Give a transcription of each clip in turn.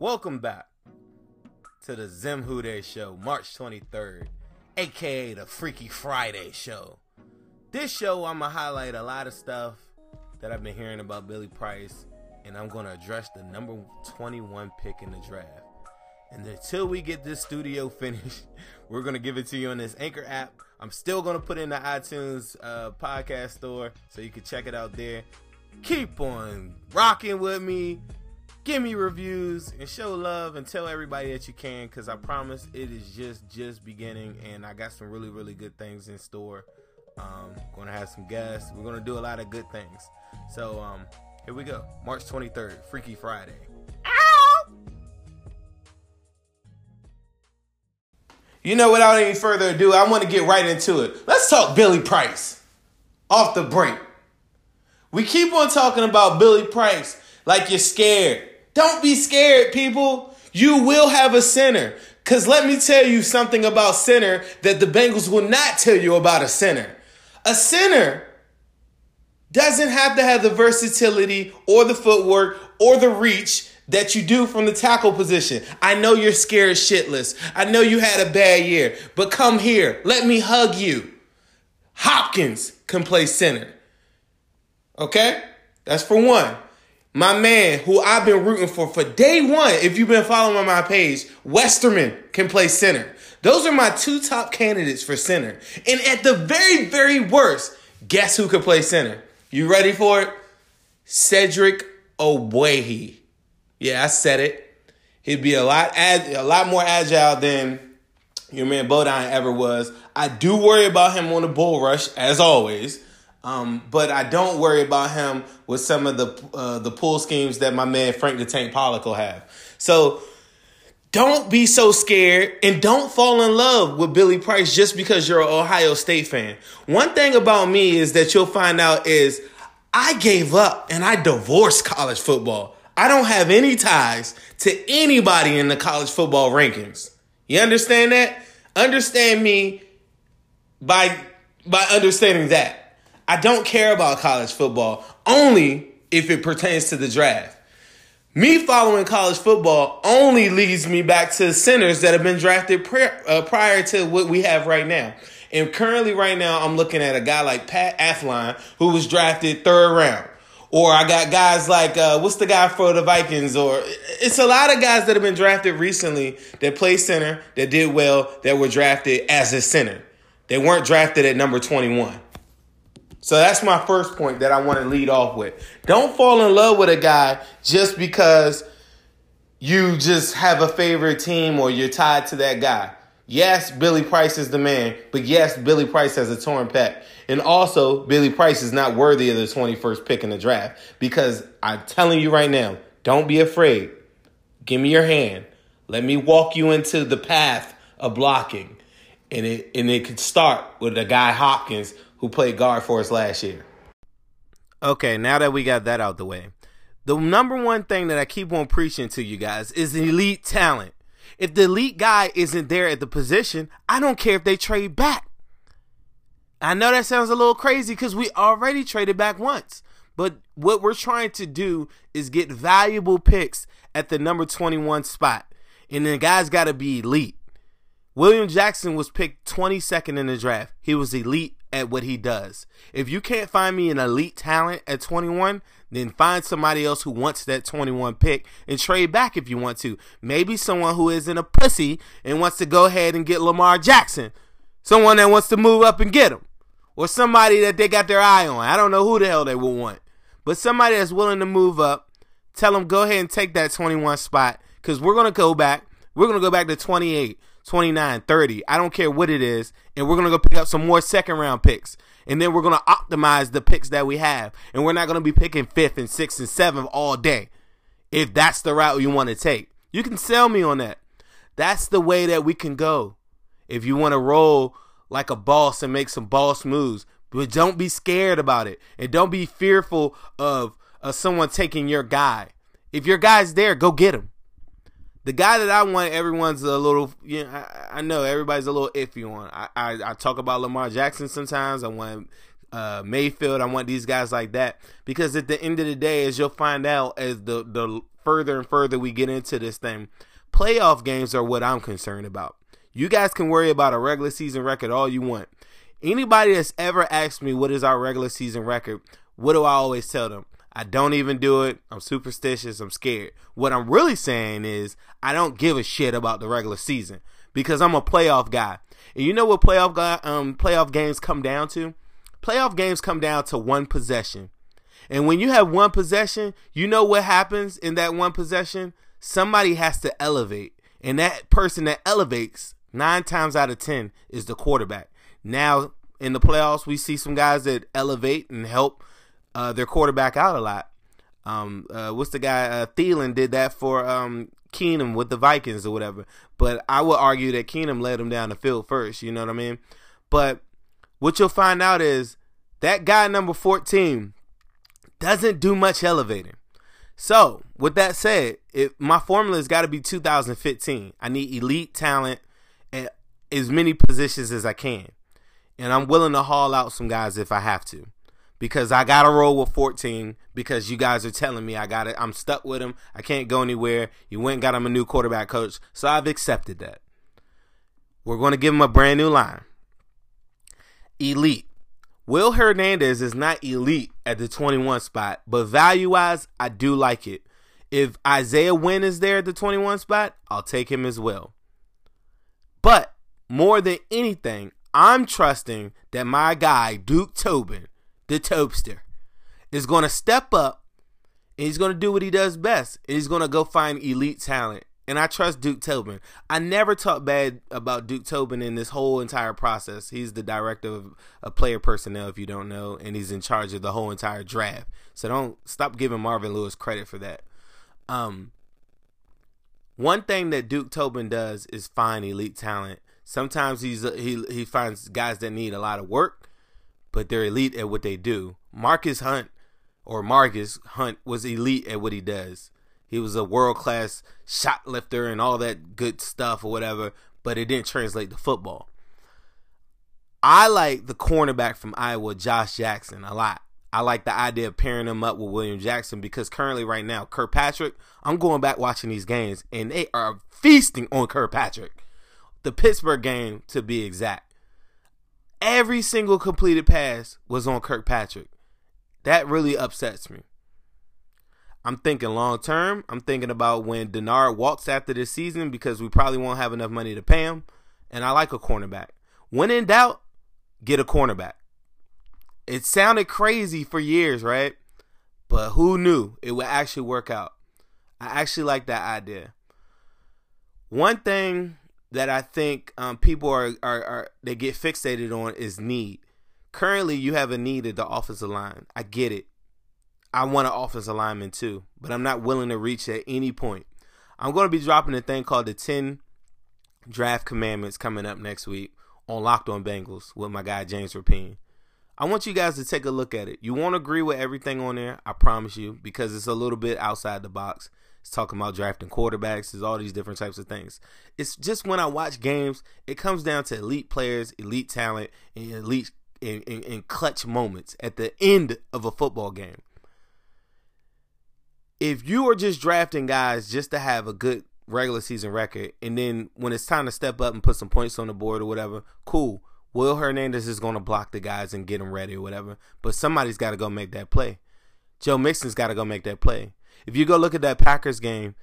Welcome back to the Zim Day Show, March 23rd, aka the Freaky Friday Show. This show, I'm gonna highlight a lot of stuff that I've been hearing about Billy Price, and I'm gonna address the number 21 pick in the draft. And until we get this studio finished, we're gonna give it to you on this Anchor app. I'm still gonna put it in the iTunes uh, podcast store so you can check it out there. Keep on rocking with me give me reviews and show love and tell everybody that you can because i promise it is just just beginning and i got some really really good things in store. Um gonna have some guests. We're gonna do a lot of good things. So um here we go. March 23rd freaky friday. Ow! you know without any further ado i want to get right into it. Let's talk billy price. Off the break. We keep on talking about billy price like you're scared don't be scared, people. You will have a center. Because let me tell you something about center that the Bengals will not tell you about a center. A center doesn't have to have the versatility or the footwork or the reach that you do from the tackle position. I know you're scared shitless. I know you had a bad year, but come here. Let me hug you. Hopkins can play center. Okay? That's for one my man, who I've been rooting for for day one, if you've been following my page, Westerman can play center. Those are my two top candidates for center. And at the very, very worst, guess who could play center? You ready for it? Cedric Ogbuehi. Yeah, I said it. He'd be a lot a lot more agile than your man Bodine ever was. I do worry about him on the bull rush, as always. Um, but I don't worry about him with some of the uh, the pull schemes that my man Frank the Tank Pollack will have. So don't be so scared and don't fall in love with Billy Price just because you're an Ohio State fan. One thing about me is that you'll find out is I gave up and I divorced college football. I don't have any ties to anybody in the college football rankings. You understand that? Understand me by by understanding that. I don't care about college football only if it pertains to the draft. Me following college football only leads me back to centers that have been drafted prior, uh, prior to what we have right now. And currently, right now, I'm looking at a guy like Pat Elflein, who was drafted third round. Or I got guys like, uh, what's the guy for the Vikings? Or it's a lot of guys that have been drafted recently that play center, that did well, that were drafted as a center. They weren't drafted at number 21. So that's my first point that I want to lead off with. Don't fall in love with a guy just because you just have a favorite team or you're tied to that guy. Yes, Billy Price is the man, but yes, Billy Price has a torn pec. And also, Billy Price is not worthy of the 21st pick in the draft because I'm telling you right now, don't be afraid. Give me your hand. Let me walk you into the path of blocking. And it and it could start with a guy Hopkins who played guard for us last year. Okay, now that we got that out the way, the number one thing that I keep on preaching to you guys is elite talent. If the elite guy isn't there at the position, I don't care if they trade back. I know that sounds a little crazy because we already traded back once. But what we're trying to do is get valuable picks at the number 21 spot. And the guy's got to be elite. William Jackson was picked 22nd in the draft. He was elite at what he does. If you can't find me an elite talent at 21, then find somebody else who wants that 21 pick and trade back if you want to. Maybe someone who isn't a pussy and wants to go ahead and get Lamar Jackson. Someone that wants to move up and get him. Or somebody that they got their eye on. I don't know who the hell they will want. But somebody that's willing to move up, tell them go ahead and take that 21 spot because we're going to go back. We're going to go back to 28. 29, 30. I don't care what it is. And we're going to go pick up some more second round picks. And then we're going to optimize the picks that we have. And we're not going to be picking fifth and sixth and seventh all day. If that's the route you want to take, you can sell me on that. That's the way that we can go. If you want to roll like a boss and make some boss moves, but don't be scared about it. And don't be fearful of, of someone taking your guy. If your guy's there, go get him the guy that I want, everyone's a little, you know, I, I know everybody's a little iffy on. I, I, I, talk about Lamar Jackson sometimes. I want uh, Mayfield. I want these guys like that because at the end of the day, as you'll find out as the the further and further we get into this thing, playoff games are what I'm concerned about. You guys can worry about a regular season record all you want. Anybody that's ever asked me what is our regular season record, what do I always tell them? I don't even do it. I'm superstitious. I'm scared. What I'm really saying is I don't give a shit about the regular season because I'm a playoff guy. And you know what playoff guy, um playoff games come down to? Playoff games come down to one possession. And when you have one possession, you know what happens in that one possession? Somebody has to elevate. And that person that elevates, nine times out of 10, is the quarterback. Now, in the playoffs, we see some guys that elevate and help uh, their quarterback out a lot. Um, uh, what's the guy? Uh, Thielen did that for um, Keenum with the Vikings or whatever. But I would argue that Keenum led him down the field first. You know what I mean? But what you'll find out is that guy number 14 doesn't do much elevating. So, with that said, if my formula has got to be 2015. I need elite talent at as many positions as I can. And I'm willing to haul out some guys if I have to because I got to roll with 14 because you guys are telling me I got it. I'm stuck with him. I can't go anywhere. You went got him a new quarterback coach. So I've accepted that. We're going to give him a brand new line. Elite. Will Hernandez is not elite at the 21 spot, but value wise, I do like it. If Isaiah Wynn is there at the 21 spot, I'll take him as well. But more than anything, I'm trusting that my guy, Duke Tobin, the Topster, is going to step up and he's going to do what he does best. And he's going to go find elite talent. And I trust Duke Tobin. I never talk bad about Duke Tobin in this whole entire process. He's the director of, of player personnel, if you don't know, and he's in charge of the whole entire draft. So don't stop giving Marvin Lewis credit for that. Um, one thing that Duke Tobin does is find elite talent. Sometimes he's he he finds guys that need a lot of work, but they're elite at what they do. Marcus Hunt or Margus Hunt was elite at what he does. He was a world class shot lifter and all that good stuff or whatever, but it didn't translate to football. I like the cornerback from Iowa, Josh Jackson, a lot. I like the idea of pairing him up with William Jackson because currently, right now, Kirkpatrick, I'm going back watching these games and they are feasting on Kirkpatrick. The Pittsburgh game, to be exact. Every single completed pass was on Kirkpatrick. That really upsets me. I'm thinking long term. I'm thinking about when Dennard walks after this season because we probably won't have enough money to pay him. And I like a cornerback. When in doubt, get a cornerback. It sounded crazy for years, right? But who knew it would actually work out? I actually like that idea. One thing that I think um, people are, are, are they get fixated on is need. Currently, you have a need at the offensive line. I get it. I want an offensive lineman too, but I'm not willing to reach at any point. I'm going to be dropping a thing called the 10 Draft Commandments coming up next week on Locked On Bengals with my guy James Rapien. I want you guys to take a look at it. You won't agree with everything on there, I promise you, because it's a little bit outside the box. It's talking about drafting quarterbacks. There's all these different types of things. It's just when I watch games, it comes down to elite players, elite talent, and elite and, clutch moments at the end of a football game. If you are just drafting guys just to have a good regular season record, and then when it's time to step up and put some points on the board or whatever, cool. Will Hernandez is going to block the guys and get them ready or whatever, but somebody's got to go make that play. Joe Mixon's got to go make that play. If you go look at that Packers game,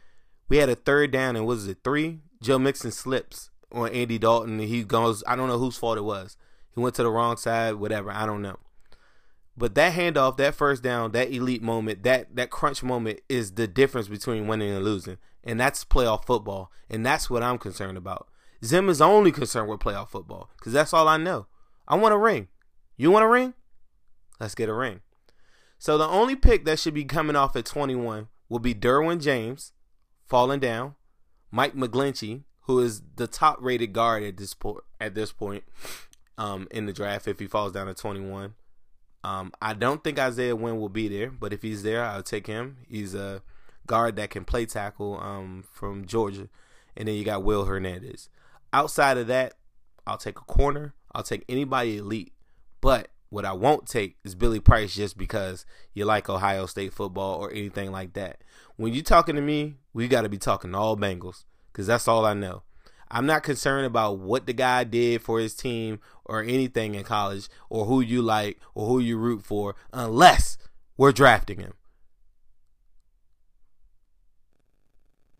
we had a third down and was it three? Joe Mixon slips on Andy Dalton and he goes, I don't know whose fault it was. He went to the wrong side, whatever, I don't know. But that handoff, that first down, that elite moment, that that crunch moment is the difference between winning and losing. And that's playoff football. And that's what I'm concerned about. Zim is only concerned with playoff football because that's all I know. I want a ring. You want a ring? Let's get a ring. So the only pick that should be coming off at 21 will be Derwin James, falling down, Mike McGlinchey, who is the top rated guard at this point at this point um, in the draft if he falls down at 21. Um, I don't think Isaiah Wynn will be there, but if he's there, I'll take him. He's a guard that can play tackle um, from Georgia. And then you got Will Hernandez. Outside of that, I'll take a corner. I'll take anybody elite. But what I won't take is Billy Price just because you like Ohio State football or anything like that. When you talking to me, we got to be talking all Bengals because that's all I know. I'm not concerned about what the guy did for his team or anything in college or who you like or who you root for unless we're drafting him.